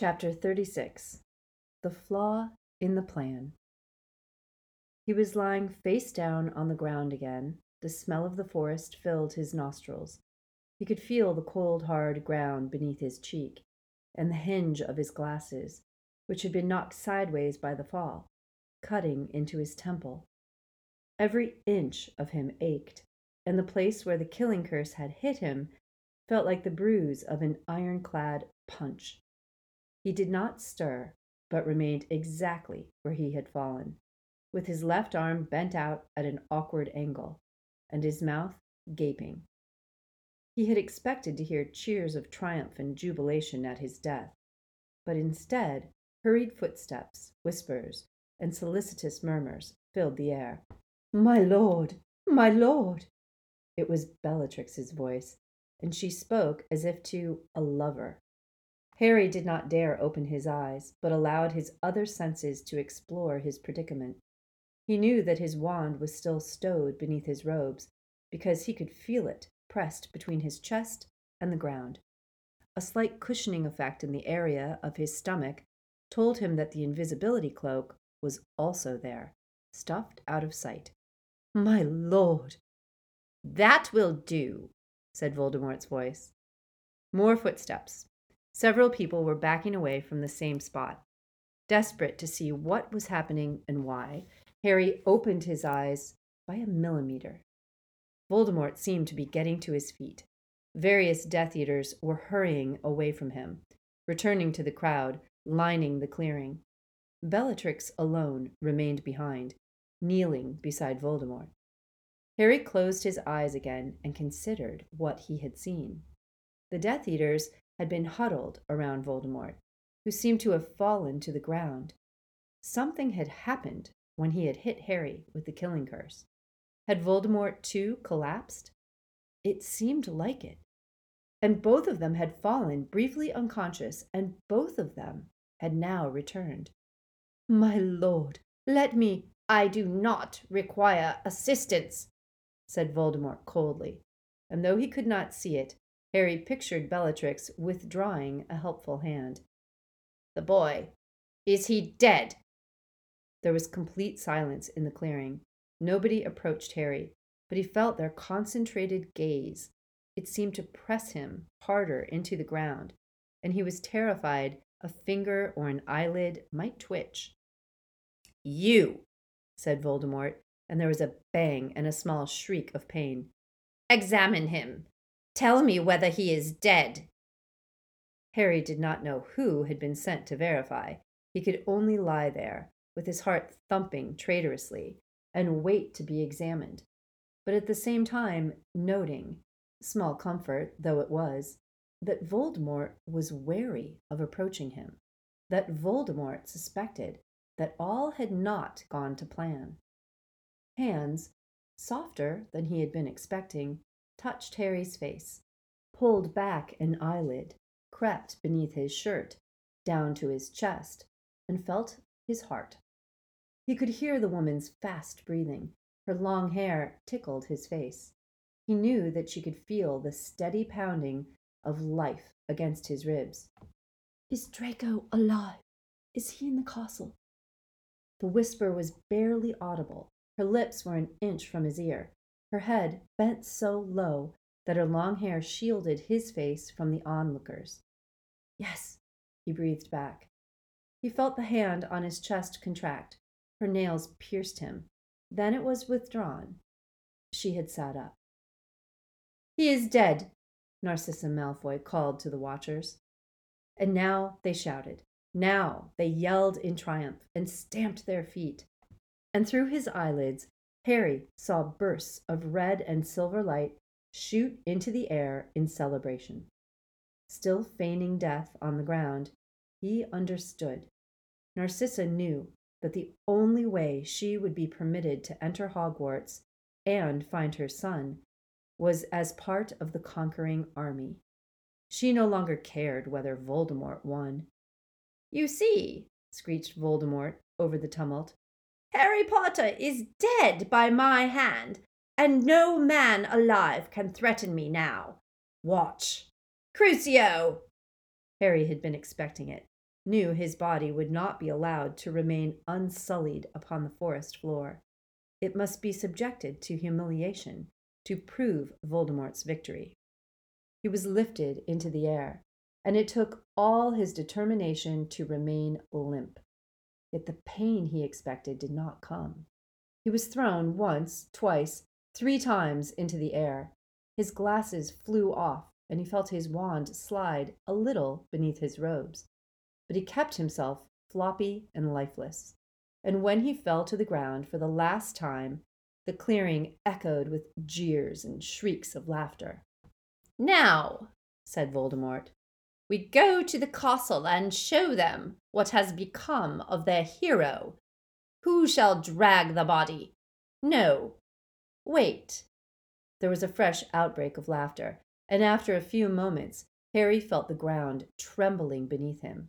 Chapter 36 The Flaw in the Plan. He was lying face down on the ground again. The smell of the forest filled his nostrils. He could feel the cold, hard ground beneath his cheek, and the hinge of his glasses, which had been knocked sideways by the fall, cutting into his temple. Every inch of him ached, and the place where the killing curse had hit him felt like the bruise of an ironclad punch. He did not stir, but remained exactly where he had fallen, with his left arm bent out at an awkward angle, and his mouth gaping. He had expected to hear cheers of triumph and jubilation at his death, but instead, hurried footsteps, whispers, and solicitous murmurs filled the air. My lord, my lord! It was Bellatrix's voice, and she spoke as if to a lover. Harry did not dare open his eyes, but allowed his other senses to explore his predicament. He knew that his wand was still stowed beneath his robes, because he could feel it pressed between his chest and the ground. A slight cushioning effect in the area of his stomach told him that the invisibility cloak was also there, stuffed out of sight. My lord! That will do, said Voldemort's voice. More footsteps, Several people were backing away from the same spot. Desperate to see what was happening and why, Harry opened his eyes by a millimeter. Voldemort seemed to be getting to his feet. Various Death Eaters were hurrying away from him, returning to the crowd, lining the clearing. Bellatrix alone remained behind, kneeling beside Voldemort. Harry closed his eyes again and considered what he had seen. The Death Eaters had been huddled around Voldemort, who seemed to have fallen to the ground. Something had happened when he had hit Harry with the killing curse. Had Voldemort too collapsed? It seemed like it. And both of them had fallen briefly unconscious, and both of them had now returned. My lord, let me. I do not require assistance, said Voldemort coldly, and though he could not see it, Harry pictured Bellatrix withdrawing a helpful hand. The boy, is he dead? There was complete silence in the clearing. Nobody approached Harry, but he felt their concentrated gaze. It seemed to press him harder into the ground, and he was terrified a finger or an eyelid might twitch. You, said Voldemort, and there was a bang and a small shriek of pain. Examine him. Tell me whether he is dead. Harry did not know who had been sent to verify. He could only lie there, with his heart thumping traitorously, and wait to be examined, but at the same time noting, small comfort though it was, that Voldemort was wary of approaching him, that Voldemort suspected that all had not gone to plan. Hands, softer than he had been expecting, touched Harry's face, pulled back an eyelid, crept beneath his shirt, down to his chest, and felt his heart. He could hear the woman's fast breathing. Her long hair tickled his face. He knew that she could feel the steady pounding of life against his ribs. Is Draco alive? Is he in the castle? The whisper was barely audible. Her lips were an inch from his ear, her head bent so low that her long hair shielded his face from the onlookers. Yes, he breathed back. He felt the hand on his chest contract. Her nails pierced him. Then it was withdrawn. She had sat up. He is dead, Narcissa Malfoy called to the watchers. And now they shouted. Now they yelled in triumph and stamped their feet. And through his eyelids Harry saw bursts of red and silver light shoot into the air in celebration. Still feigning death on the ground, he understood. Narcissa knew that the only way she would be permitted to enter Hogwarts and find her son was as part of the conquering army. She no longer cared whether Voldemort won. You see, screeched Voldemort over the tumult, Harry Potter is dead by my hand, and no man alive can threaten me now. Watch. Crucio! Harry had been expecting it. knew his body would not be allowed to remain unsullied upon the forest floor. It must be subjected to humiliation to prove Voldemort's victory. He was lifted into the air, and it took all his determination to remain limp. Yet the pain he expected did not come. He was thrown once, twice, three times into the air. His glasses flew off, and he felt his wand slide a little beneath his robes. But he kept himself floppy and lifeless. And when he fell to the ground for the last time, the clearing echoed with jeers and shrieks of laughter. Now, said Voldemort, we go to the castle and show them what has become of their hero. Who shall drag the body? No. Wait. There was a fresh outbreak of laughter, and after a few moments, Harry felt the ground trembling beneath him.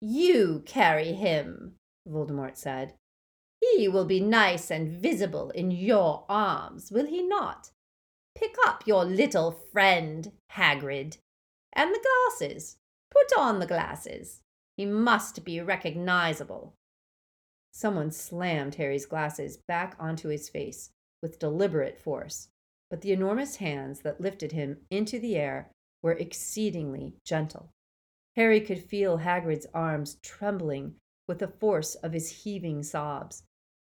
You carry him, Voldemort said. He will be nice and visible in your arms, will he not? Pick up your little friend, Hagrid. And the glasses. Put on the glasses. He must be recognizable. Someone slammed Harry's glasses back onto his face with deliberate force, but the enormous hands that lifted him into the air were exceedingly gentle. Harry could feel Hagrid's arms trembling with the force of his heaving sobs.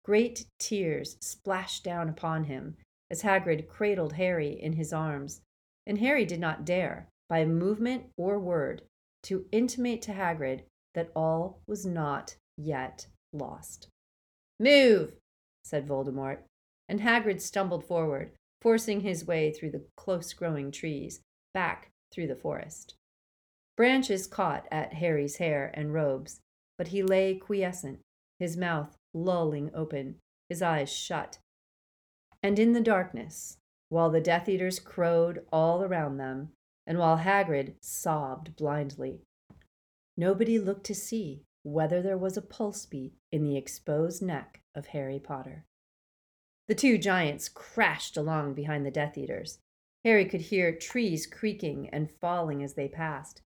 Great tears splashed down upon him as Hagrid cradled Harry in his arms, and Harry did not dare, by movement or word, to intimate to Hagrid that all was not yet lost. Move, said Voldemort, and Hagrid stumbled forward, forcing his way through the close growing trees, back through the forest. Branches caught at Harry's hair and robes, but he lay quiescent, his mouth lolling open, his eyes shut. And in the darkness, while the Death Eaters crowed all around them, and while Hagrid sobbed blindly, nobody looked to see whether there was a pulse beat in the exposed neck of Harry Potter. The two giants crashed along behind the Death Eaters. Harry could hear trees creaking and falling as they passed.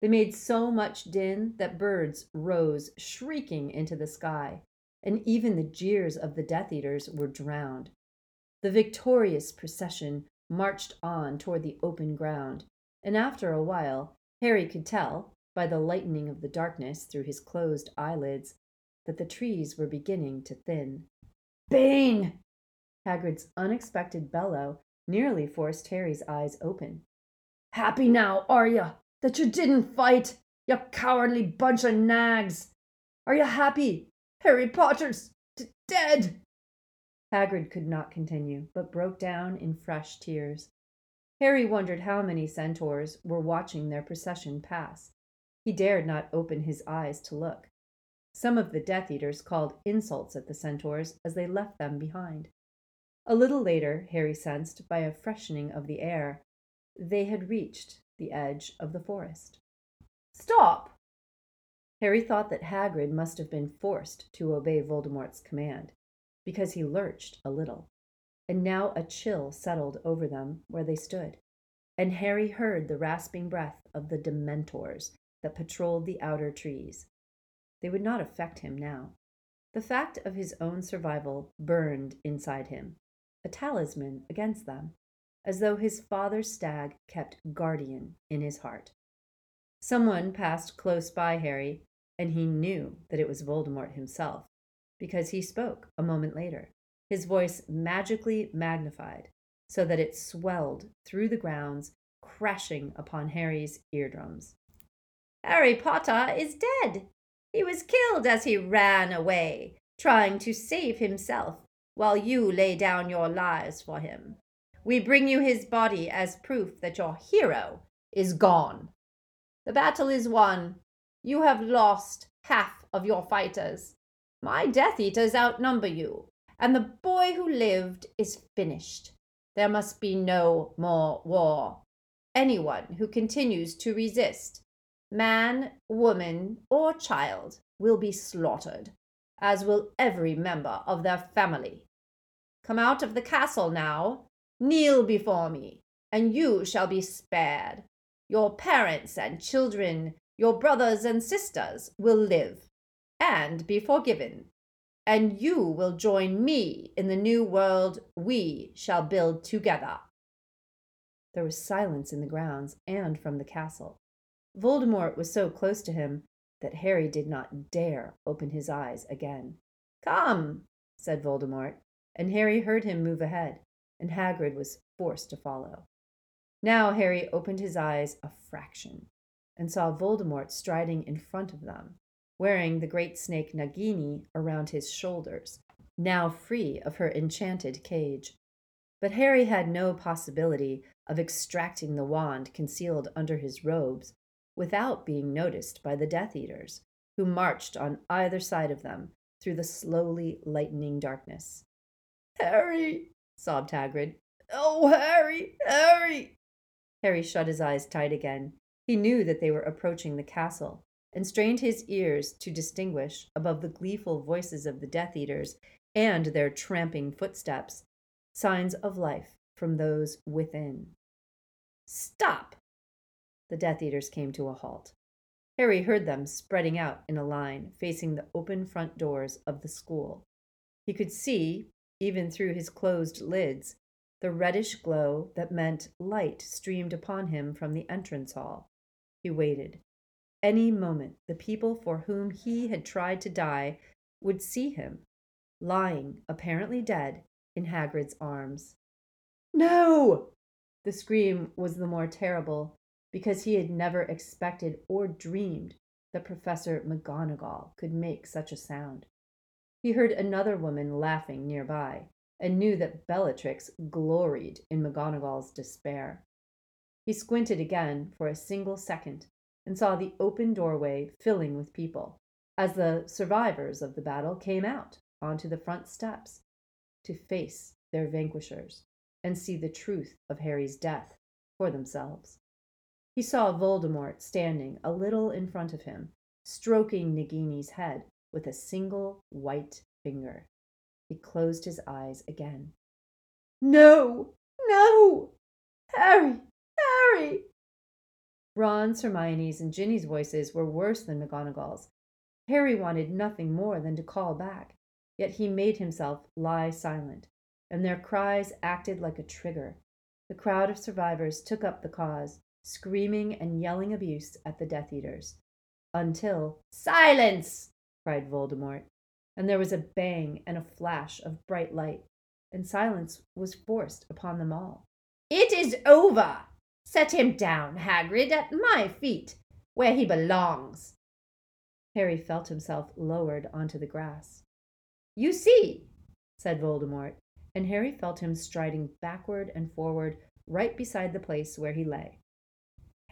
They made so much din that birds rose shrieking into the sky, and even the jeers of the Death Eaters were drowned. The victorious procession marched on toward the open ground, and after a while, Harry could tell, by the lightening of the darkness through his closed eyelids, that the trees were beginning to thin. Bane! Hagrid's unexpected bellow nearly forced Harry's eyes open. Happy now, are you? that you didn't fight, you cowardly bunch of nags. Are you happy? Harry Potter's d- dead. Hagrid could not continue, but broke down in fresh tears. Harry wondered how many centaurs were watching their procession pass. He dared not open his eyes to look. Some of the Death Eaters called insults at the centaurs as they left them behind. A little later, Harry sensed, by a freshening of the air, they had reached the edge of the forest. Stop! Harry thought that Hagrid must have been forced to obey Voldemort's command, because he lurched a little, and now a chill settled over them where they stood, and Harry heard the rasping breath of the Dementors that patrolled the outer trees. They would not affect him now. The fact of his own survival burned inside him, a talisman against them as though his father's stag kept guardian in his heart. Someone passed close by Harry, and he knew that it was Voldemort himself, because he spoke a moment later, his voice magically magnified, so that it swelled through the grounds, crashing upon Harry's eardrums. Harry Potter is dead. He was killed as he ran away, trying to save himself, while you lay down your lives for him. We bring you his body as proof that your hero is gone. The battle is won. You have lost half of your fighters. My Death Eaters outnumber you, and the boy who lived is finished. There must be no more war. Anyone who continues to resist, man, woman, or child, will be slaughtered, as will every member of their family. Come out of the castle now Kneel before me, and you shall be spared. Your parents and children, your brothers and sisters will live and be forgiven, and you will join me in the new world we shall build together. There was silence in the grounds and from the castle. Voldemort was so close to him that Harry did not dare open his eyes again. Come, said Voldemort, and Harry heard him move ahead, and Hagrid was forced to follow. Now Harry opened his eyes a fraction and saw Voldemort striding in front of them, wearing the great snake Nagini around his shoulders, now free of her enchanted cage. But Harry had no possibility of extracting the wand concealed under his robes without being noticed by the Death Eaters, who marched on either side of them through the slowly lightening darkness. Harry, sobbed Hagrid. Oh, Harry, Harry! Harry shut his eyes tight again. He knew that they were approaching the castle, and strained his ears to distinguish, above the gleeful voices of the Death Eaters and their tramping footsteps, signs of life from those within. Stop! The Death Eaters came to a halt. Harry heard them spreading out in a line, facing the open front doors of the school. He could see, even through his closed lids, the reddish glow that meant light streamed upon him from the entrance hall. He waited. Any moment, the people for whom he had tried to die would see him, lying, apparently dead, in Hagrid's arms. No! The scream was the more terrible because he had never expected or dreamed that Professor McGonagall could make such a sound. He heard another woman laughing nearby and knew that Bellatrix gloried in McGonagall's despair. He squinted again for a single second and saw the open doorway filling with people as the survivors of the battle came out onto the front steps to face their vanquishers and see the truth of Harry's death for themselves. He saw Voldemort standing a little in front of him, stroking Nagini's head with a single white finger. He closed his eyes again. No! No! Harry! Harry! Ron's, Hermione's, and Ginny's voices were worse than McGonagall's. Harry wanted nothing more than to call back, yet he made himself lie silent, and their cries acted like a trigger. The crowd of survivors took up the cause, screaming and yelling abuse at the Death Eaters, until Silence! cried Voldemort, and there was a bang and a flash of bright light, and silence was forced upon them all. It is over! Set him down, Hagrid, at my feet, where he belongs. Harry felt himself lowered onto the grass. You see, said Voldemort, and Harry felt him striding backward and forward right beside the place where he lay.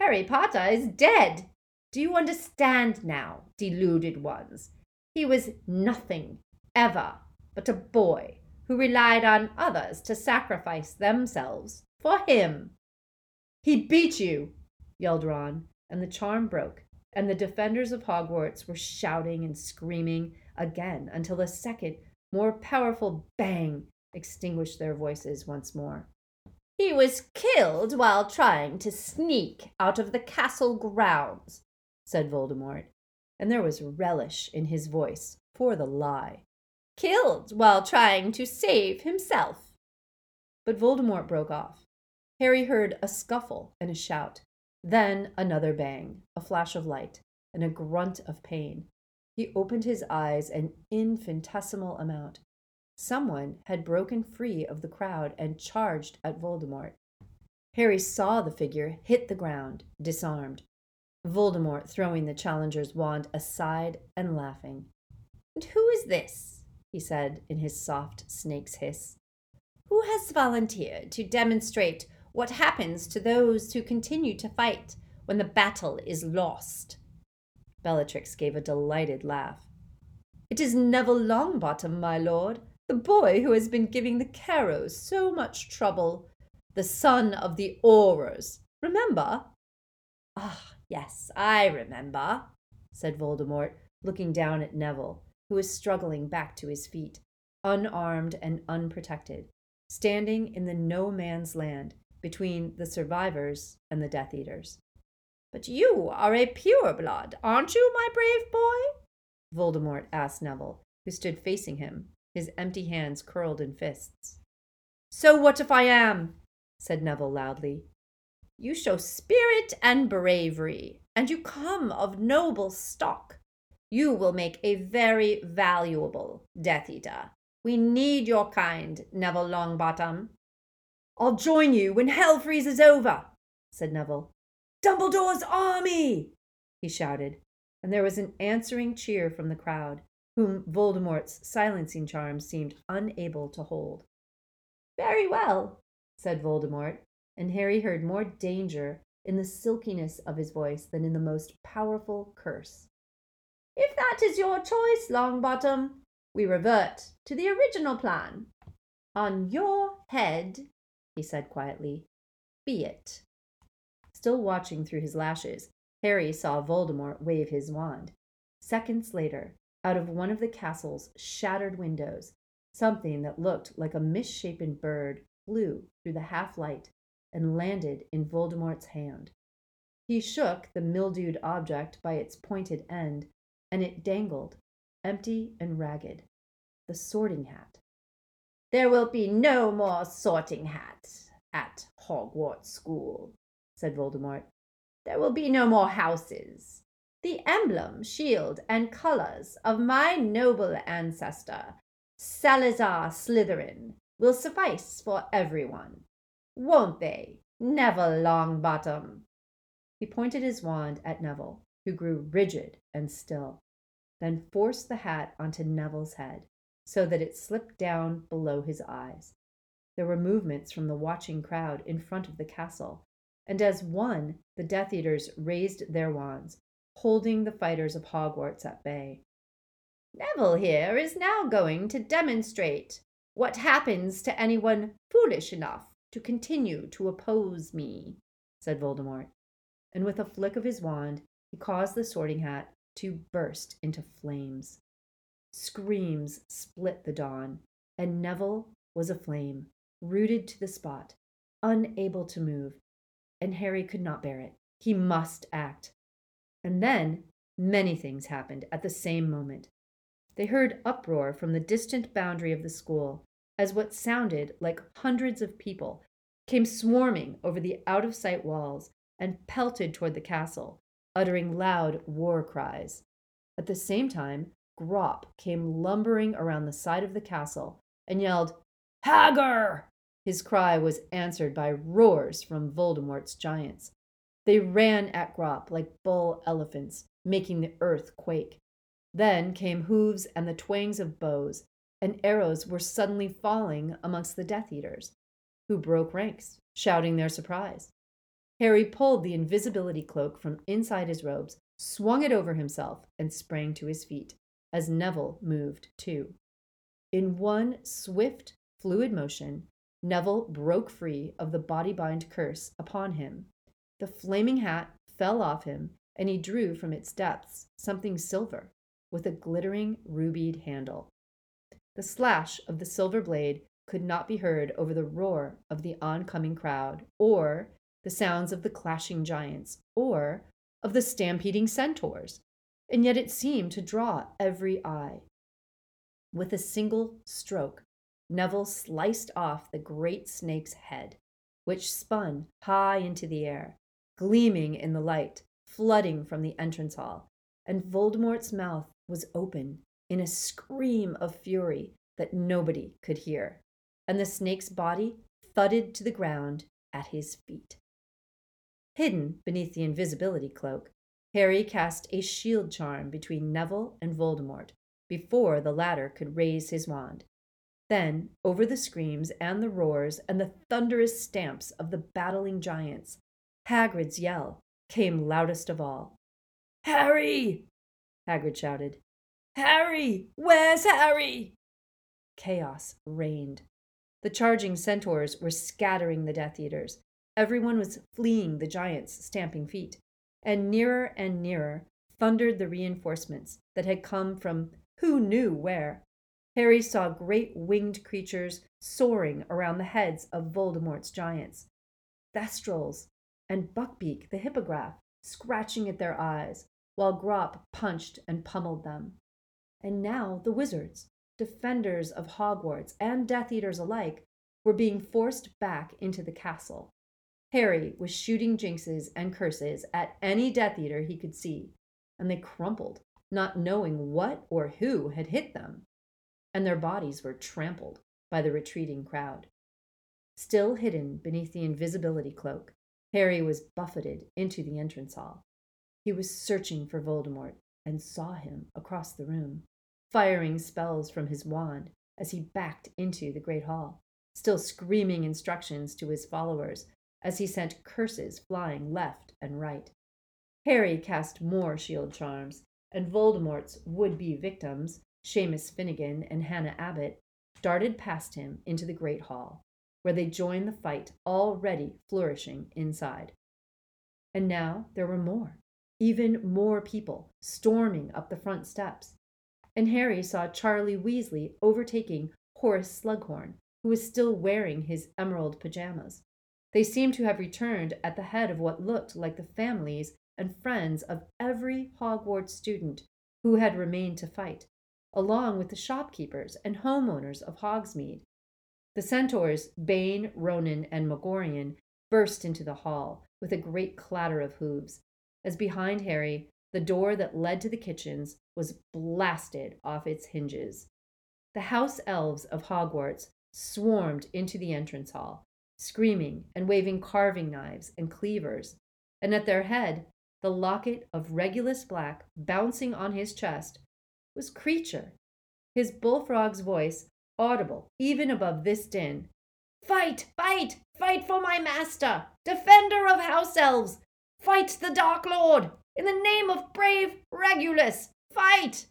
Harry Potter is dead. Do you understand now, deluded ones? He was nothing, ever, but a boy who relied on others to sacrifice themselves for him. He beat you, yelled Ron, and the charm broke, and the defenders of Hogwarts were shouting and screaming again until a second, more powerful bang extinguished their voices once more. He was killed while trying to sneak out of the castle grounds, said Voldemort, and there was relish in his voice for the lie. Killed while trying to save himself. But Voldemort broke off. Harry heard a scuffle and a shout, then another bang, a flash of light, and a grunt of pain. He opened his eyes an infinitesimal amount Someone had broken free of the crowd and charged at Voldemort. Harry saw the figure hit the ground, disarmed. Voldemort throwing the challenger's wand aside and laughing. And who is this? he said in his soft snake's hiss. Who has volunteered to demonstrate what happens to those who continue to fight when the battle is lost? Bellatrix gave a delighted laugh. It is Neville Longbottom, my lord, the boy who has been giving the Carrows so much trouble, the son of the Aurors. Remember? Ah, yes, I remember, said Voldemort, looking down at Neville, who was struggling back to his feet, unarmed and unprotected, standing in the no man's land between the survivors and the Death Eaters. But you are a pureblood, aren't you, my brave boy? Voldemort asked Neville, who stood facing him, his empty hands curled in fists. So what if I am? said Neville loudly. You show spirit and bravery, and you come of noble stock. You will make a very valuable Death Eater. We need your kind, Neville Longbottom. I'll join you when hell freezes over, said Neville. Dumbledore's army! he shouted, and there was an answering cheer from the crowd, whom Voldemort's silencing charm seemed unable to hold. Very well, said Voldemort, and Harry heard more danger in the silkiness of his voice than in the most powerful curse. If that is your choice, Longbottom, we revert to the original plan. On your head, he said quietly, be it. Still watching through his lashes, Harry saw Voldemort wave his wand. Seconds later, out of one of the castle's shattered windows, something that looked like a misshapen bird flew through the half light and landed in Voldemort's hand. He shook the mildewed object by its pointed end, and it dangled, empty and ragged. The sorting hat. There will be no more sorting hats at Hogwarts School, said Voldemort. There will be no more houses. The emblem, shield, and colors of my noble ancestor, Salazar Slytherin, will suffice for everyone. Won't they, Neville Longbottom? He pointed his wand at Neville, who grew rigid and still, then forced the hat onto Neville's head so that it slipped down below his eyes. There were movements from the watching crowd in front of the castle, and as one, the Death Eaters raised their wands, holding the fighters of Hogwarts at bay. Neville here is now going to demonstrate what happens to anyone foolish enough to continue to oppose me, said Voldemort. And with a flick of his wand, he caused the sorting hat to burst into flames. Screams split the dawn, and Neville was aflame, rooted to the spot, unable to move. And Harry could not bear it. He must act. And then many things happened at the same moment. They heard uproar from the distant boundary of the school as what sounded like hundreds of people came swarming over the out of sight walls and pelted toward the castle, uttering loud war cries. At the same time, Grawp came lumbering around the side of the castle and yelled, Hagger! His cry was answered by roars from Voldemort's giants. They ran at Grawp like bull elephants, making the earth quake. Then came hooves and the twangs of bows, and arrows were suddenly falling amongst the Death Eaters, who broke ranks, shouting their surprise. Harry pulled the invisibility cloak from inside his robes, swung it over himself, and sprang to his feet, as Neville moved too. In one swift, fluid motion, Neville broke free of the body bind curse upon him. The flaming hat fell off him, and he drew from its depths something silver with a glittering rubied handle. The slash of the silver blade could not be heard over the roar of the oncoming crowd, or the sounds of the clashing giants, or of the stampeding centaurs, and yet it seemed to draw every eye. With a single stroke, Neville sliced off the great snake's head, which spun high into the air, gleaming in the light, flooding from the entrance hall, and Voldemort's mouth was open in a scream of fury that nobody could hear, and the snake's body thudded to the ground at his feet. Hidden beneath the invisibility cloak, Harry cast a shield charm between Neville and Voldemort before the latter could raise his wand. Then, over the screams and the roars and the thunderous stamps of the battling giants, Hagrid's yell came loudest of all. Harry! Hagrid shouted. Harry! Where's Harry? Chaos reigned. The charging centaurs were scattering the Death Eaters. Everyone was fleeing the giants' stamping feet. And nearer and nearer thundered the reinforcements that had come from who knew where. Harry saw great winged creatures soaring around the heads of Voldemort's giants. Thestrals and Buckbeak the Hippogriff scratching at their eyes, while Grawp punched and pummeled them. And now the wizards, defenders of Hogwarts and Death Eaters alike, were being forced back into the castle. Harry was shooting jinxes and curses at any Death Eater he could see, and they crumpled, not knowing what or who had hit them, and their bodies were trampled by the retreating crowd. Still hidden beneath the invisibility cloak, Harry was buffeted into the entrance hall. He was searching for Voldemort and saw him across the room, firing spells from his wand as he backed into the great hall, still screaming instructions to his followers as he sent curses flying left and right. Harry cast more shield charms, and Voldemort's would be victims, Seamus Finnigan and Hannah Abbott, darted past him into the great hall, where they joined the fight already flourishing inside. And now there were more, even more people storming up the front steps. And Harry saw Charlie Weasley overtaking Horace Slughorn, who was still wearing his emerald pajamas. They seemed to have returned at the head of what looked like the families and friends of every Hogwarts student who had remained to fight, along with the shopkeepers and homeowners of Hogsmeade. The centaurs, Bane, Ronan, and Magorian, burst into the hall with a great clatter of hooves, as behind Harry, the door that led to the kitchens was blasted off its hinges. The house elves of Hogwarts swarmed into the entrance hall, screaming and waving carving knives and cleavers, and at their head, the locket of Regulus Black bouncing on his chest, was Kreacher. his bullfrog's voice audible even above this din. Fight, fight, fight for my master, defender of house elves! Fight the Dark Lord! In the name of brave Regulus, fight!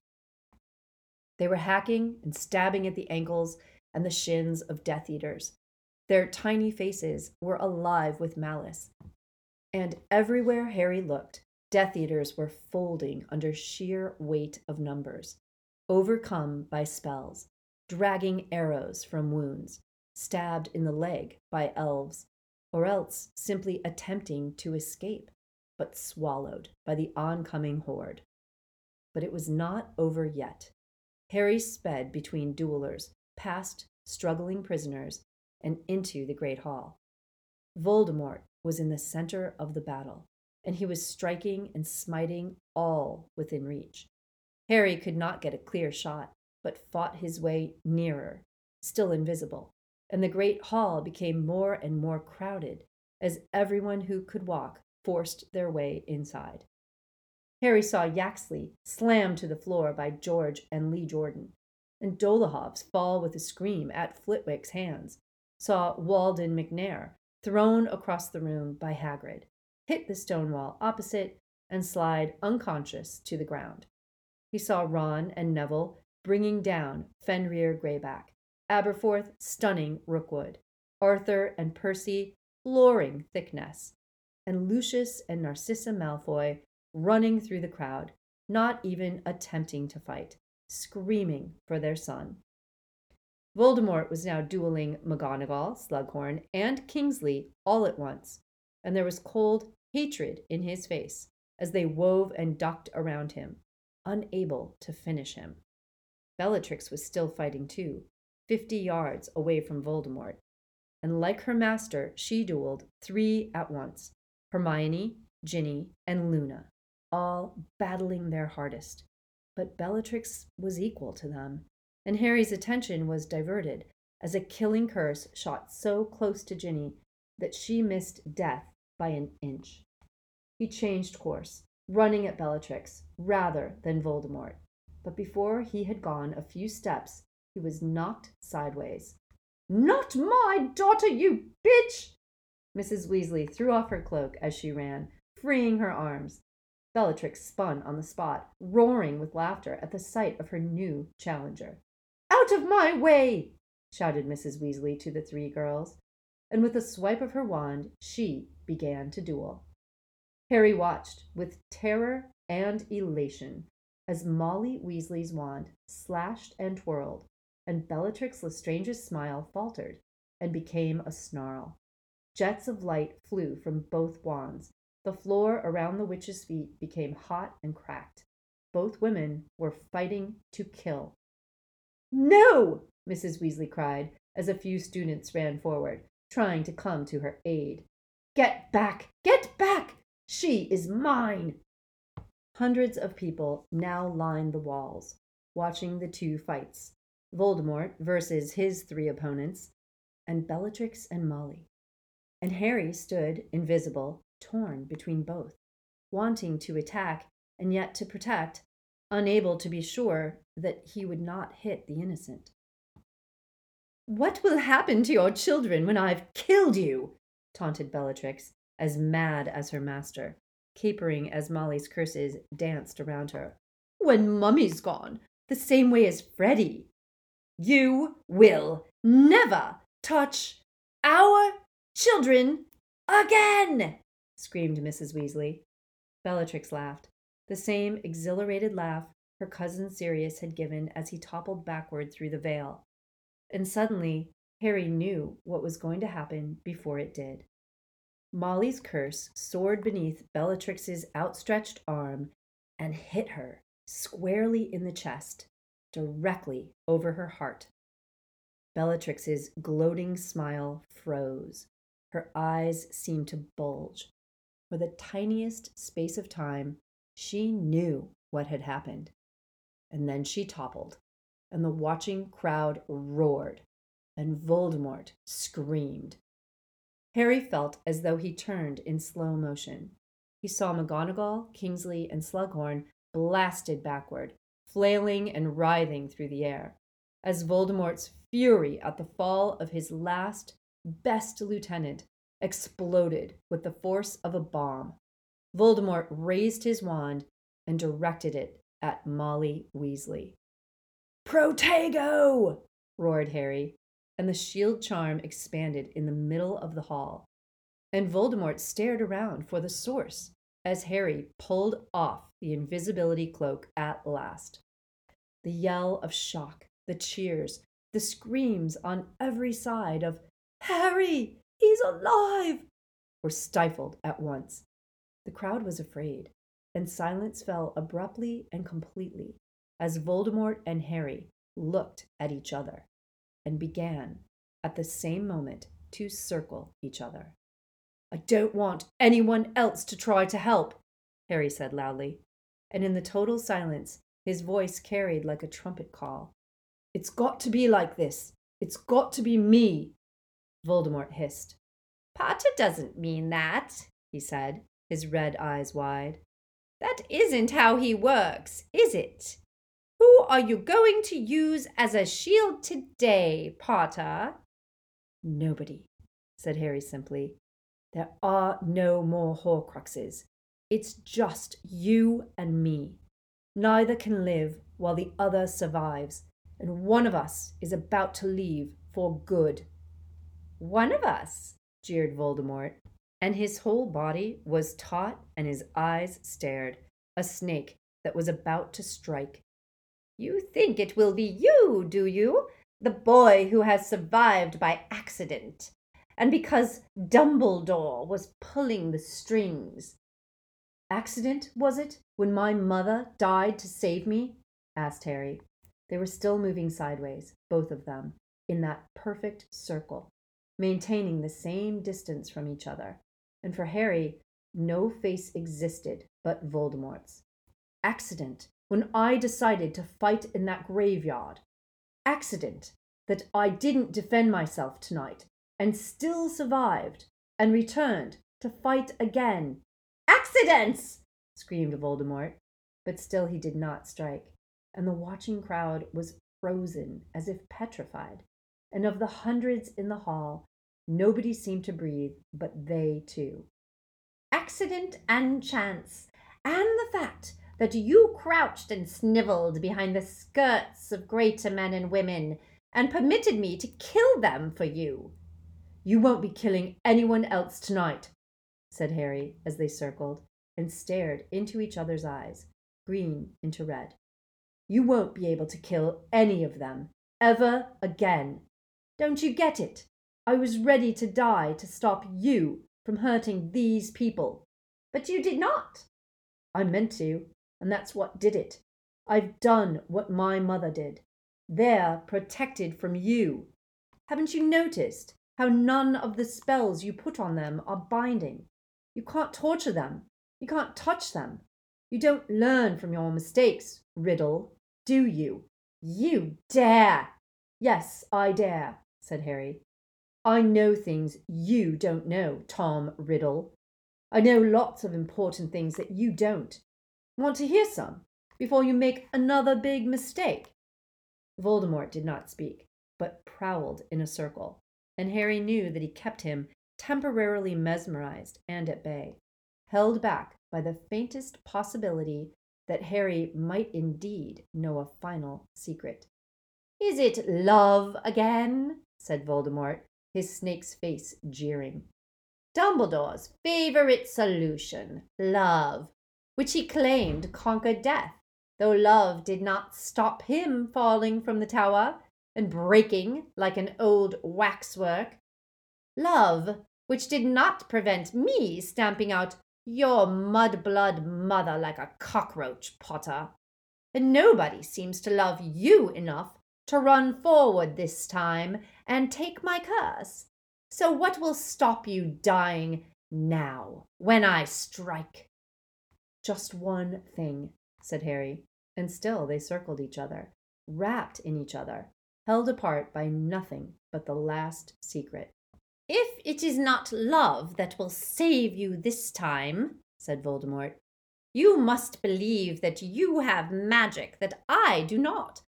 They were hacking and stabbing at the ankles and the shins of Death Eaters. Their tiny faces were alive with malice. And everywhere Harry looked, Death Eaters were folding under sheer weight of numbers, overcome by spells, dragging arrows from wounds, stabbed in the leg by elves, or else simply attempting to escape, but swallowed by the oncoming horde. But it was not over yet. Harry sped between duelers, past struggling prisoners, and into the great hall. Voldemort was in the center of the battle, and he was striking and smiting all within reach. Harry could not get a clear shot, but fought his way nearer, still invisible, and the great hall became more and more crowded as everyone who could walk forced their way inside. Harry saw Yaxley slammed to the floor by George and Lee Jordan, and Dolohov's fall with a scream at Flitwick's hands, saw Walden Macnair thrown across the room by Hagrid, hit the stone wall opposite, and slide unconscious to the ground. He saw Ron and Neville bringing down Fenrir Greyback, Aberforth stunning Rookwood, Arthur and Percy flooring Thicknesse, and Lucius and Narcissa Malfoy running through the crowd, not even attempting to fight, screaming for their son. Voldemort was now dueling McGonagall, Slughorn, and Kingsley all at once, and there was cold hatred in his face as they wove and ducked around him, unable to finish him. Bellatrix was still fighting too, fifty yards away from Voldemort, and like her master, she dueled three at once Hermione, Ginny, and Luna, all battling their hardest. But Bellatrix was equal to them, and Harry's attention was diverted as a killing curse shot so close to Ginny that she missed death by an inch. He changed course, running at Bellatrix rather than Voldemort, but before he had gone a few steps, he was knocked sideways. Not my daughter, you bitch! Mrs. Weasley threw off her cloak as she ran, freeing her arms. Bellatrix spun on the spot, roaring with laughter at the sight of her new challenger. Out of my way! shouted Mrs. Weasley to the three girls, and with a swipe of her wand, she began to duel. Harry watched with terror and elation as Molly Weasley's wand slashed and twirled, and Bellatrix Lestrange's smile faltered and became a snarl. Jets of light flew from both wands, The floor around the witch's feet became hot and cracked. Both women were fighting to kill. No! Mrs. Weasley cried as a few students ran forward, trying to come to her aid. Get back! Get back! She is mine! Hundreds of people now lined the walls, watching the two fights Voldemort versus his three opponents, and Bellatrix and Molly. And Harry stood, invisible, torn between both, wanting to attack and yet to protect, unable to be sure that he would not hit the innocent. What will happen to your children when I've killed you? taunted Bellatrix, as mad as her master, capering as Molly's curses danced around her. When Mummy's gone, the same way as Freddie. You will never touch our children again, screamed Mrs. Weasley. Bellatrix laughed, the same exhilarated laugh her cousin Sirius had given as he toppled backward through the veil. And suddenly, Harry knew what was going to happen before it did. Molly's curse soared beneath Bellatrix's outstretched arm and hit her squarely in the chest, directly over her heart. Bellatrix's gloating smile froze. Her eyes seemed to bulge. For the tiniest space of time, she knew what had happened. And then she toppled, and the watching crowd roared, and Voldemort screamed. Harry felt as though he turned in slow motion. He saw McGonagall, Kingsley, and Slughorn blasted backward, flailing and writhing through the air, as Voldemort's fury at the fall of his last, best lieutenant exploded with the force of a bomb. Voldemort raised his wand and directed it at Molly Weasley. Protego! roared Harry, and the shield charm expanded in the middle of the hall. And Voldemort stared around for the source as Harry pulled off the invisibility cloak at last. The yell of shock, the cheers, the screams on every side of Harry, he's alive, were stifled at once. The crowd was afraid, and silence fell abruptly and completely as Voldemort and Harry looked at each other and began at the same moment to circle each other. I don't want anyone else to try to help, Harry said loudly, and in the total silence, his voice carried like a trumpet call. It's got to be like this. It's got to be me, Voldemort hissed. Potter doesn't mean that, he said, his red eyes wide. That isn't how he works, is it? Who are you going to use as a shield today, Potter? Nobody, said Harry simply. There are no more Horcruxes. It's just you and me. Neither can live while the other survives, and one of us is about to leave for good. One of us, jeered Voldemort, and his whole body was taut and his eyes stared, a snake that was about to strike. You think it will be you, do you? The boy who has survived by accident, and because Dumbledore was pulling the strings. Accident, was it, when my mother died to save me? asked Harry. They were still moving sideways, both of them, in that perfect circle, maintaining the same distance from each other. And for Harry, no face existed but Voldemort's. Accident, when I decided to fight in that graveyard. Accident, that I didn't defend myself tonight and still survived and returned to fight again. Accidents! screamed Voldemort, but still he did not strike and the watching crowd was frozen as if petrified. And of the hundreds in the hall, nobody seemed to breathe but they too. Accident and chance, and the fact that you crouched and snivelled behind the skirts of greater men and women and permitted me to kill them for you. You won't be killing anyone else tonight, said Harry as they circled and stared into each other's eyes, green into red. You won't be able to kill any of them ever again. Don't you get it? I was ready to die to stop you from hurting these people. But you did not. I meant to, and that's what did it. I've done what my mother did. They're protected from you. Haven't you noticed how none of the spells you put on them are binding? You can't torture them. You can't touch them. You don't learn from your mistakes, Riddle, do you? You dare! Yes, I dare, said Harry. I know things you don't know, Tom Riddle. I know lots of important things that you don't. Want to hear some before you make another big mistake? Voldemort did not speak, but prowled in a circle, and Harry knew that he kept him temporarily mesmerized and at bay, held back by the faintest possibility that Harry might indeed know a final secret. Is it love again? said Voldemort, his snake's face jeering. Dumbledore's favorite solution, love, which he claimed conquered death, though love did not stop him falling from the tower and breaking like an old waxwork. Love, which did not prevent me stamping out your mud-blood mother like a cockroach, Potter. And nobody seems to love you enough to run forward this time and take my curse. So what will stop you dying now when I strike? Just one thing, said Harry, and still they circled each other, wrapped in each other, held apart by nothing but the last secret. If it is not love that will save you this time, said Voldemort, you must believe that you have magic that I do not,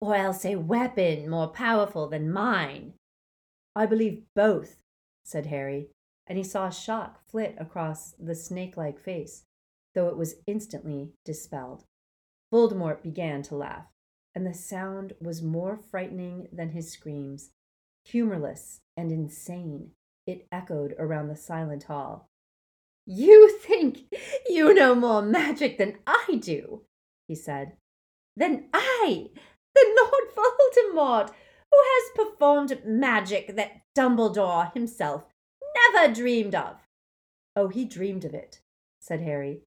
or else a weapon more powerful than mine. I believe both, said Harry, and he saw a shock flit across the snake like face, though it was instantly dispelled. Voldemort began to laugh, and the sound was more frightening than his screams. Humorless and insane, it echoed around the silent hall. You think you know more magic than I do, he said. Than I, the Lord Voldemort, who has performed magic that Dumbledore himself never dreamed of. Oh, he dreamed of it, said Harry,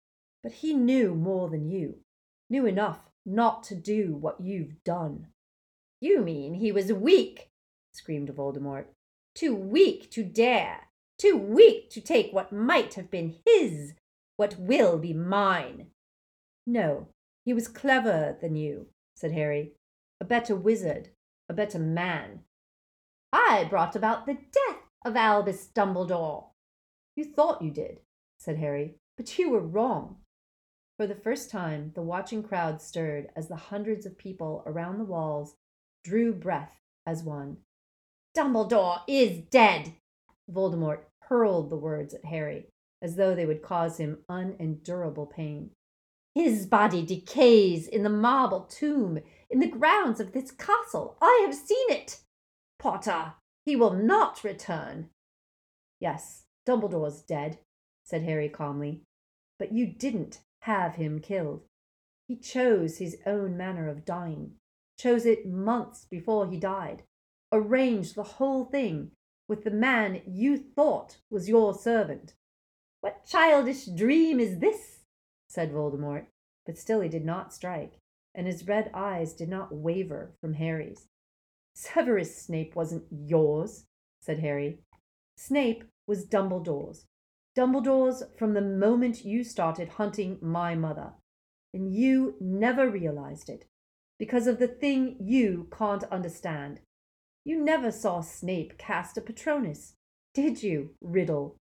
but he knew more than you, knew enough not to do what you've done. You mean he was weak, screamed Voldemort. Too weak to dare, too weak to take what might have been his, what will be mine. No, he was cleverer than you, said Harry. A better wizard, a better man. I brought about the death of Albus Dumbledore. You thought you did, said Harry, but you were wrong. For the first time, the watching crowd stirred as the hundreds of people around the walls drew breath as one. Dumbledore is dead! Voldemort hurled the words at Harry, as though they would cause him unendurable pain. His body decays in the marble tomb in the grounds of this castle. I have seen it. Potter, he will not return. Yes, Dumbledore's dead, said Harry calmly. But you didn't have him killed. He chose his own manner of dying, chose it months before he died, arranged the whole thing with the man you thought was your servant. What childish dream is this? said Voldemort, but still he did not strike, and his red eyes did not waver from Harry's. Severus Snape wasn't yours, said Harry. Snape was Dumbledore's. Dumbledore's from the moment you started hunting my mother. And you never realized it because of the thing you can't understand. You never saw Snape cast a Patronus, did you, Riddle?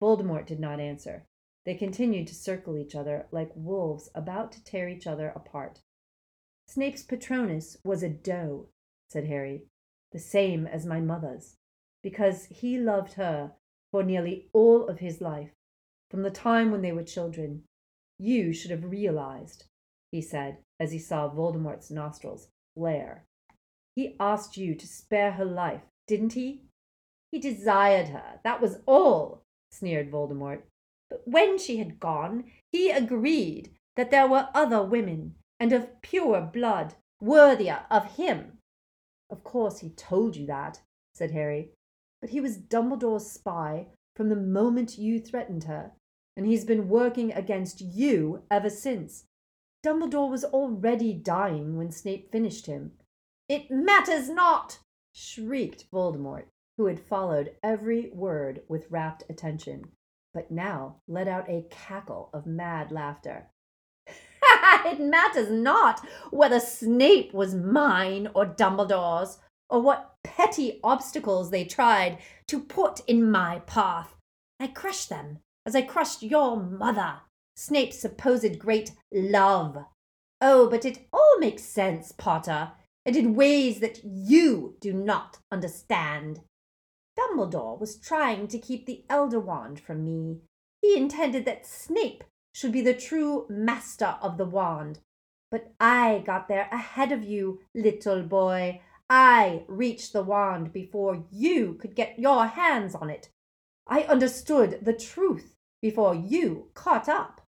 Voldemort did not answer. They continued to circle each other like wolves about to tear each other apart. Snape's Patronus was a doe, said Harry, the same as my mother's, because he loved her for nearly all of his life, from the time when they were children. You should have realized, he said, as he saw Voldemort's nostrils flare. He asked you to spare her life, didn't he? He desired her, that was all, sneered Voldemort. But when she had gone, he agreed that there were other women, and of pure blood, worthier of him. Of course he told you that, said Harry, but he was Dumbledore's spy from the moment you threatened her. and he's been working against you ever since. Dumbledore was already dying when Snape finished him. It matters not! shrieked Voldemort, who had followed every word with rapt attention, but now let out a cackle of mad laughter. it matters not whether Snape was mine or Dumbledore's, or what petty obstacles they tried to put in my path. I crushed them as I crushed your mother, Snape's supposed great love. Oh, but it all makes sense, Potter, and in ways that you do not understand. Dumbledore was trying to keep the Elder Wand from me. He intended that Snape should be the true master of the wand. But I got there ahead of you, little boy. I reached the wand before you could get your hands on it. I understood the truth before you caught up.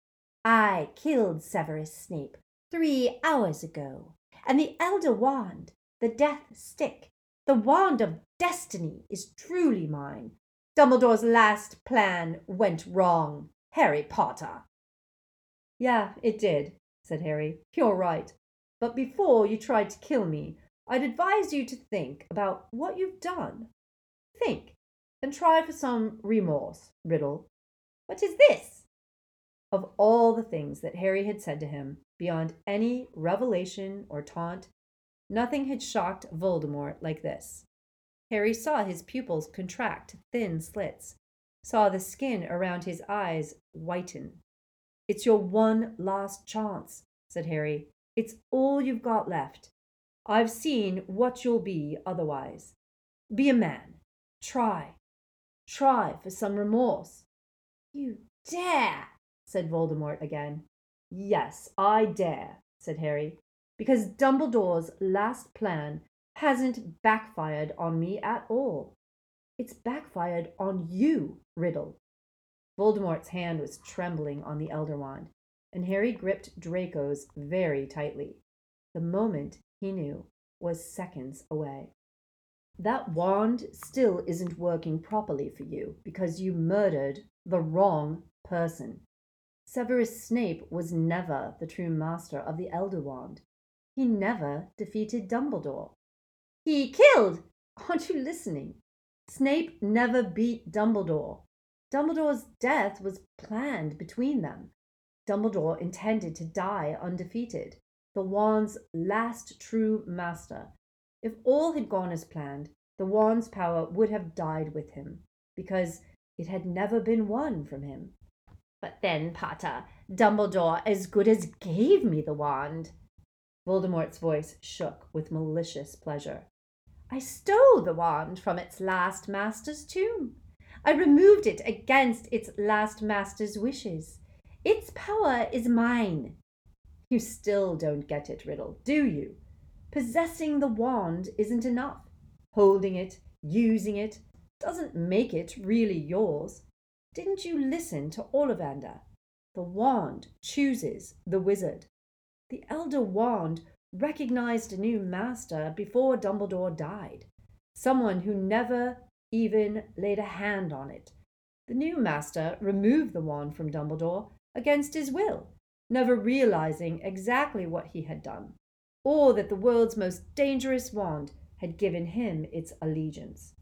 I killed Severus Snape three hours ago, and the Elder Wand, the Death Stick, the Wand of Destiny is truly mine. Dumbledore's last plan went wrong, Harry Potter. Yeah, it did, said Harry. You're right. But before you tried to kill me, I'd advise you to think about what you've done. Think, and try for some remorse, Riddle. What is this? Of all the things that Harry had said to him, beyond any revelation or taunt, nothing had shocked Voldemort like this. Harry saw his pupils contract thin slits, saw the skin around his eyes whiten. It's your one last chance, said Harry. It's all you've got left. I've seen what you'll be otherwise. Be a man. Try. Try for some remorse. You dare, said Voldemort again. Yes, I dare, said Harry, because Dumbledore's last plan hasn't backfired on me at all. It's backfired on you, Riddle. Voldemort's hand was trembling on the Elder Wand, and Harry gripped Draco's very tightly. The moment, he knew, was seconds away. That wand still isn't working properly for you because you murdered the wrong person. Severus Snape was never the true master of the Elder Wand. He never defeated Dumbledore. He killed! Aren't you listening? Snape never beat Dumbledore. Dumbledore's death was planned between them. Dumbledore intended to die undefeated, the wand's last true master. If all had gone as planned, the wand's power would have died with him, because it had never been won from him. But then, Potter, Dumbledore as good as gave me the wand. Voldemort's voice shook with malicious pleasure. I stole the wand from its last master's tomb. I removed it against its last master's wishes. Its power is mine. You still don't get it, Riddle, do you? Possessing the wand isn't enough. Holding it, using it, doesn't make it really yours. Didn't you listen to Ollivander? The wand chooses the wizard. The Elder Wand recognized a new master before Dumbledore died. Someone who never even laid a hand on it. The new master removed the wand from Dumbledore against his will, never realizing exactly what he had done, or that the world's most dangerous wand had given him its allegiance.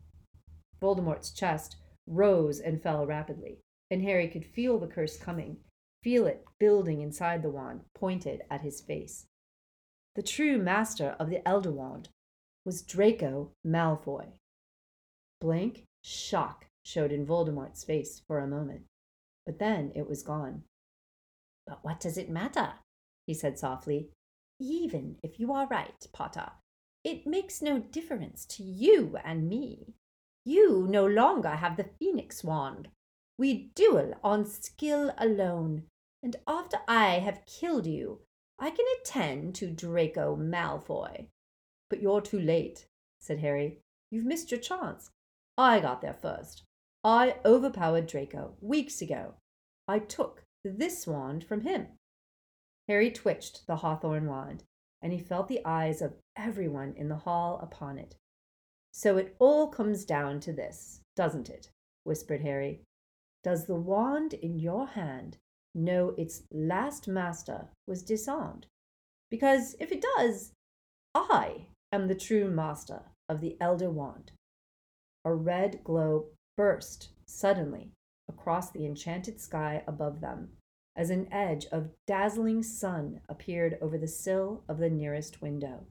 Voldemort's chest rose and fell rapidly, and Harry could feel the curse coming, feel it building inside the wand, pointed at his face. The true master of the Elder Wand was Draco Malfoy. Blank shock showed in Voldemort's face for a moment, but then it was gone. But what does it matter? he said softly. Even if you are right, Potter, it makes no difference to you and me. You no longer have the Phoenix wand. We duel on skill alone, and after I have killed you, I can attend to Draco Malfoy. But you're too late, said Harry. You've missed your chance. I got there first. I overpowered Draco weeks ago. I took this wand from him. Harry twitched the hawthorn wand, and he felt the eyes of everyone in the hall upon it. So it all comes down to this, doesn't it? whispered Harry. Does the wand in your hand know its last master was disarmed? Because if it does, I am the true master of the Elder Wand. A red glow burst suddenly across the enchanted sky above them as an edge of dazzling sun appeared over the sill of the nearest window.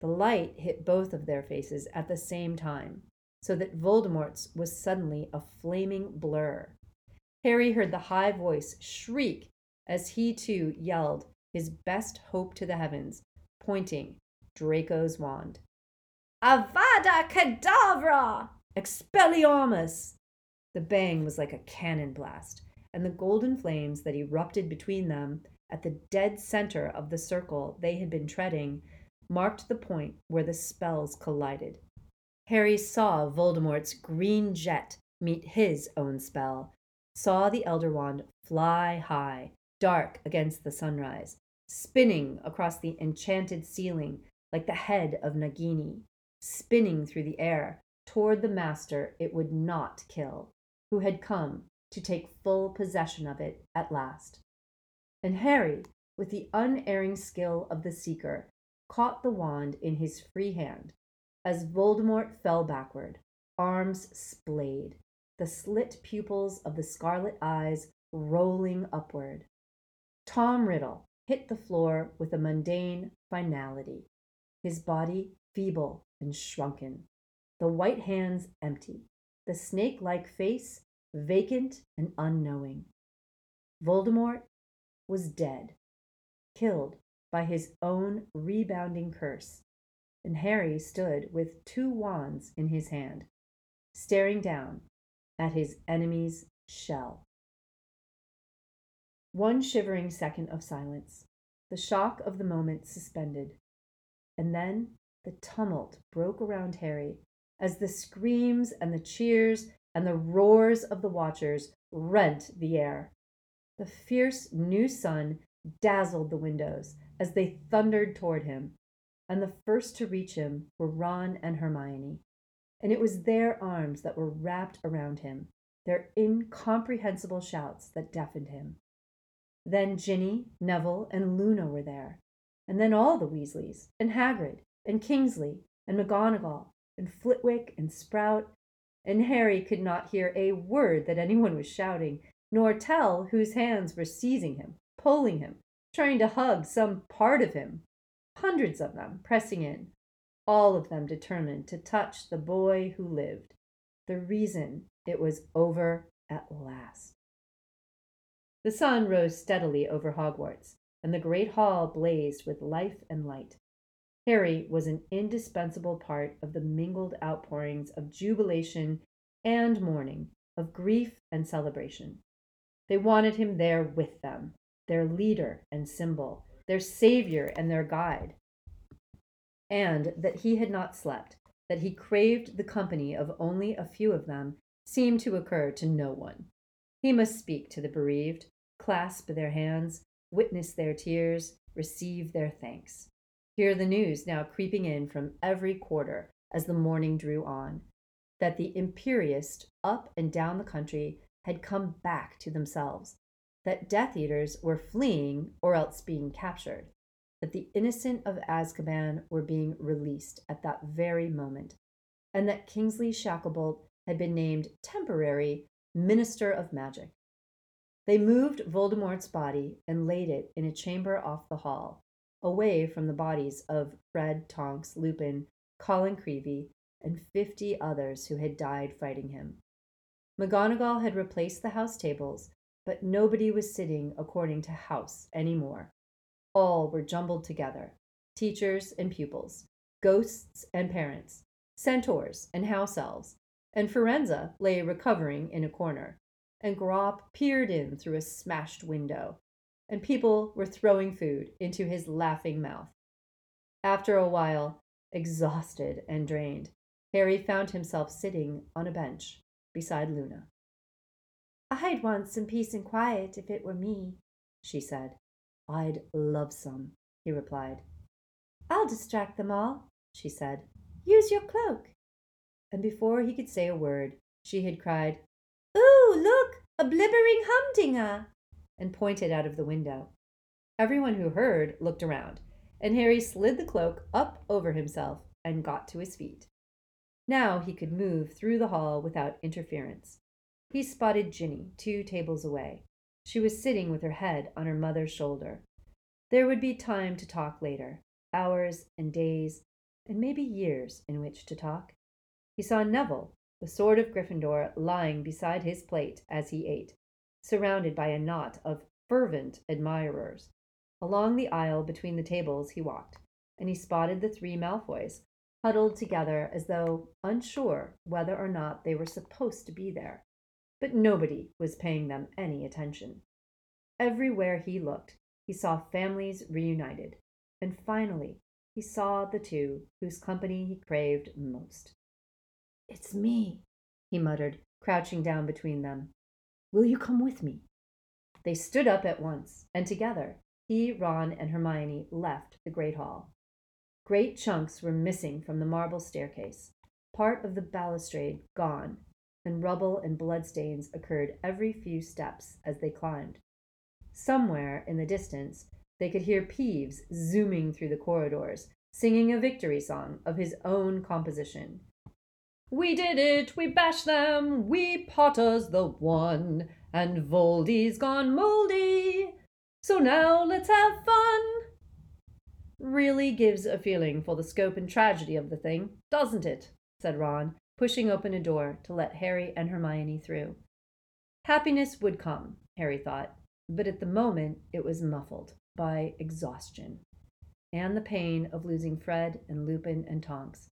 The light hit both of their faces at the same time, so that Voldemort's was suddenly a flaming blur. Harry heard the high voice shriek as he too yelled his best hope to the heavens, pointing Draco's wand. Avada Kedavra! Expelliarmus! The bang was like a cannon blast, and the golden flames that erupted between them at the dead center of the circle they had been treading marked the point where the spells collided. Harry saw Voldemort's green jet meet his own spell, saw the Elder Wand fly high, dark against the sunrise, spinning across the enchanted ceiling like the head of Nagini, spinning through the air toward the master it would not kill, who had come to take full possession of it at last. And Harry, with the unerring skill of the seeker, caught the wand in his free hand as Voldemort fell backward, arms splayed, the slit pupils of the scarlet eyes rolling upward. Tom Riddle hit the floor with a mundane finality, his body feeble and shrunken, the white hands empty, the snake like face vacant and unknowing. Voldemort was dead, killed by his own rebounding curse, and Harry stood with two wands in his hand, staring down at his enemy's shell. One shivering second of silence, the shock of the moment suspended, and then the tumult broke around Harry as the screams and the cheers and the roars of the watchers rent the air. The fierce new sun dazzled the windows as they thundered toward him, and the first to reach him were Ron and Hermione. And it was their arms that were wrapped around him, their incomprehensible shouts that deafened him. Then Ginny, Neville, and Luna were there, and then all the Weasleys, and Hagrid, and Kingsley, and McGonagall, and Flitwick, and Sprout, and Harry could not hear a word that anyone was shouting, nor tell whose hands were seizing him, pulling him, trying to hug some part of him. Hundreds of them pressing in, all of them determined to touch the boy who lived, the reason it was over at last. The sun rose steadily over Hogwarts, and the great hall blazed with life and light. Harry was an indispensable part of the mingled outpourings of jubilation and mourning, of grief and celebration. They wanted him there with them, their leader and symbol, their savior and their guide. And that he had not slept, that he craved the company of only a few of them, seemed to occur to no one. He must speak to the bereaved, clasp their hands, witness their tears, receive their thanks. Hear the news now creeping in from every quarter as the morning drew on that the Imperiused up and down the country had come back to themselves, that Death Eaters were fleeing or else being captured, that the innocent of Azkaban were being released at that very moment, and that Kingsley Shacklebolt had been named temporary Minister of Magic. They moved Voldemort's body and laid it in a chamber off the hall, away from the bodies of Fred, Tonks, Lupin, Colin Creevey, and fifty others who had died fighting him. McGonagall had replaced the house tables, but nobody was sitting according to house any more. All were jumbled together teachers and pupils, ghosts and parents, centaurs and house elves, and Firenze lay recovering in a corner, and Grawp peered in through a smashed window, and people were throwing food into his laughing mouth. After a while, exhausted and drained, Harry found himself sitting on a bench beside Luna. I'd want some peace and quiet if it were me, she said. I'd love some, he replied. I'll distract them all, she said. Use your cloak. And before he could say a word, she had cried, Ooh, look! A blibbering humdinger, and pointed out of the window. Everyone who heard looked around, and Harry slid the cloak up over himself and got to his feet. Now he could move through the hall without interference. He spotted Ginny two tables away. She was sitting with her head on her mother's shoulder. There would be time to talk later, hours and days, and maybe years in which to talk. He saw Neville, the sword of Gryffindor, lying beside his plate as he ate, surrounded by a knot of fervent admirers. Along the aisle between the tables he walked, and he spotted the three Malfoys, huddled together as though unsure whether or not they were supposed to be there. But nobody was paying them any attention. Everywhere he looked, he saw families reunited, and finally he saw the two whose company he craved most. It's me, he muttered, crouching down between them. Will you come with me? They stood up at once, and together he, Ron, and Hermione left the Great Hall. Great chunks were missing from the marble staircase, part of the balustrade gone, and rubble and bloodstains occurred every few steps as they climbed. Somewhere in the distance, they could hear Peeves zooming through the corridors, singing a victory song of his own composition. We did it, we bashed them, we Potters the one, and Voldy's gone moldy. So now let's have fun. Really gives a feeling for the scope and tragedy of the thing, doesn't it? said Ron, pushing open a door to let Harry and Hermione through. Happiness would come, Harry thought, but at the moment it was muffled by exhaustion and the pain of losing Fred and Lupin and Tonks.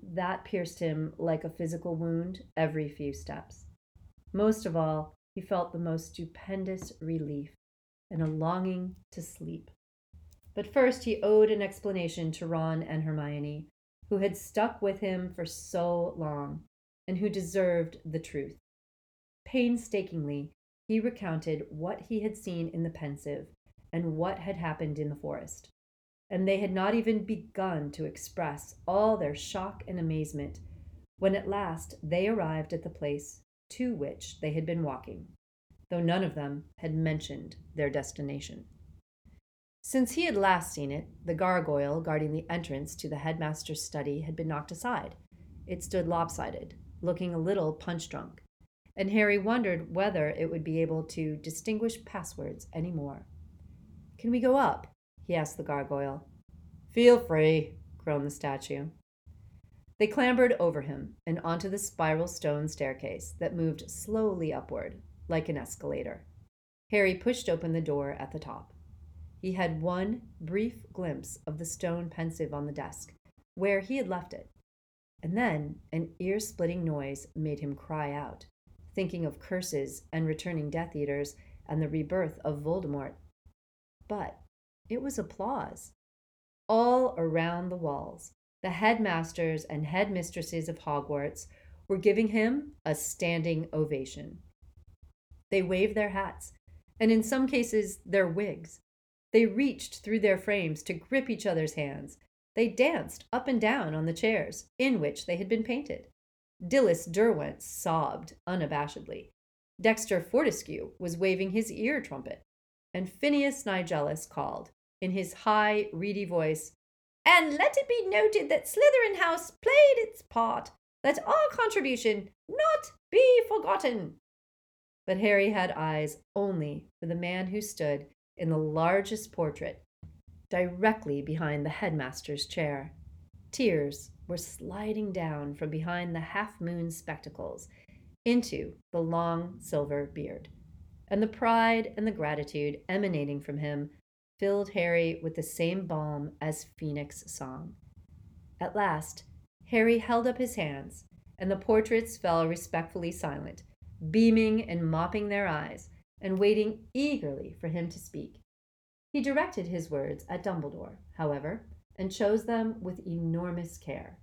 That pierced him like a physical wound every few steps. Most of all, he felt the most stupendous relief and a longing to sleep. But first, he owed an explanation to Ron and Hermione, who had stuck with him for so long and who deserved the truth. Painstakingly, he recounted what he had seen in the Pensieve and what had happened in the forest. And they had not even begun to express all their shock and amazement when at last they arrived at the place to which they had been walking, though none of them had mentioned their destination. Since he had last seen it, the gargoyle guarding the entrance to the headmaster's study had been knocked aside. It stood lopsided, looking a little punch drunk, and Harry wondered whether it would be able to distinguish passwords any more. Can we go up? He asked the gargoyle. Feel free, groaned the statue. They clambered over him and onto the spiral stone staircase that moved slowly upward, like an escalator. Harry pushed open the door at the top. He had one brief glimpse of the stone Pensieve on the desk, where he had left it. And then an ear splitting noise made him cry out, thinking of curses and returning Death Eaters and the rebirth of Voldemort. But it was applause. All around the walls, the headmasters and headmistresses of Hogwarts were giving him a standing ovation. They waved their hats, and in some cases their wigs, they reached through their frames to grip each other's hands. They danced up and down on the chairs in which they had been painted. Dilys Derwent sobbed unabashedly. Dexter Fortescue was waving his ear trumpet. And Phineas Nigellus called, in his high, reedy voice, And let it be noted that Slytherin House played its part. Let our contribution not be forgotten. But Harry had eyes only for the man who stood in the largest portrait, directly behind the headmaster's chair. Tears were sliding down from behind the half moon spectacles into the long silver beard, and the pride and the gratitude emanating from him filled Harry with the same balm as Phoenix' song. At last, Harry held up his hands, and the portraits fell respectfully silent, beaming and mopping their eyes and waiting eagerly for him to speak. He directed his words at Dumbledore, however, and chose them with enormous care.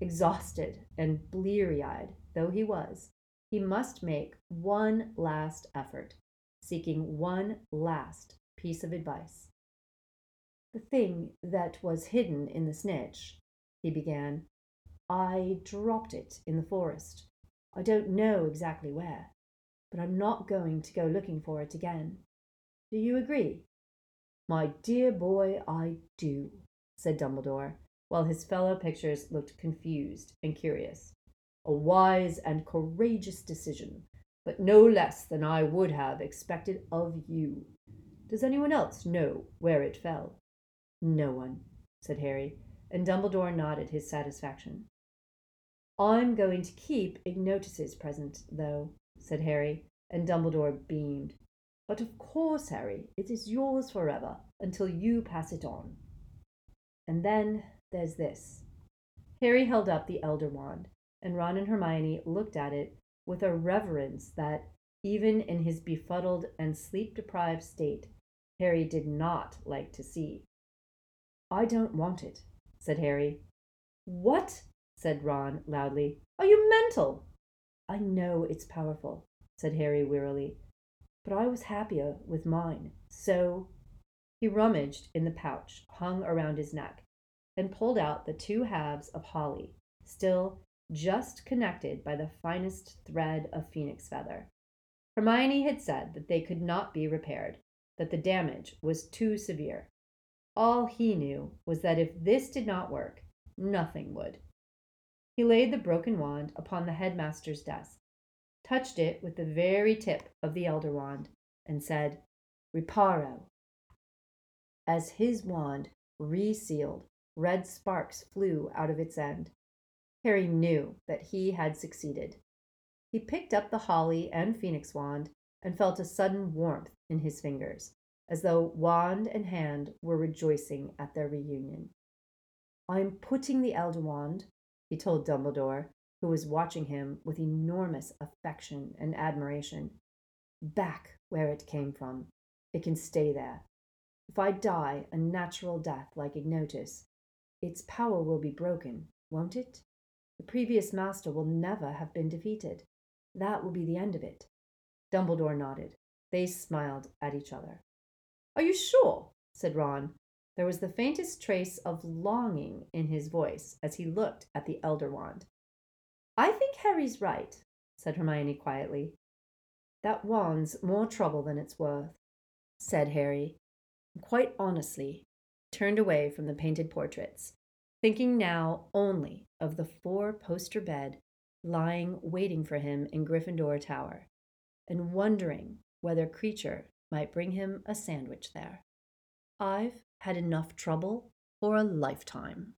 Exhausted and bleary eyed though he was, he must make one last effort, seeking one last piece of advice. The thing that was hidden in the snitch, he began. I dropped it in the forest. I don't know exactly where. but I'm not going to go looking for it again. Do you agree? My dear boy, I do, said Dumbledore, while his fellow pictures looked confused and curious. A wise and courageous decision, but no less than I would have expected of you. Does anyone else know where it fell? No one, said Harry, and Dumbledore nodded his satisfaction. I'm going to keep Ignotus's present, though, said Harry, and Dumbledore beamed. But of course, Harry, it is yours forever until you pass it on. And then there's this. Harry held up the Elder Wand, and Ron and Hermione looked at it with a reverence that, even in his befuddled and sleep deprived state, Harry did not like to see. I don't want it, said Harry. What? said Ron loudly. Are you mental? I know it's powerful, said Harry wearily, but I was happier with mine, so. He rummaged in the pouch hung around his neck and pulled out the two halves of holly, still just connected by the finest thread of phoenix feather. Hermione had said that they could not be repaired, that the damage was too severe. All he knew was that if this did not work, nothing would. He laid the broken wand upon the headmaster's desk, touched it with the very tip of the elder wand, and said, Reparo. As his wand resealed, red sparks flew out of its end. Harry knew that he had succeeded. He picked up the holly and phoenix wand and felt a sudden warmth in his fingers, as though wand and hand were rejoicing at their reunion. I'm putting the Elder Wand, he told Dumbledore, who was watching him with enormous affection and admiration, back where it came from. It can stay there. If I die a natural death like Ignotus, its power will be broken, won't it? The previous master will never have been defeated. That will be the end of it. Dumbledore nodded. They smiled at each other. Are you sure? said Ron. There was the faintest trace of longing in his voice as he looked at the Elder Wand. I think Harry's right, said Hermione quietly. That wand's more trouble than it's worth, said Harry, and quite honestly turned away from the painted portraits thinking now only of the four poster bed lying waiting for him in Gryffindor Tower, and wondering whether Kreacher might bring him a sandwich there. I've had enough trouble for a lifetime.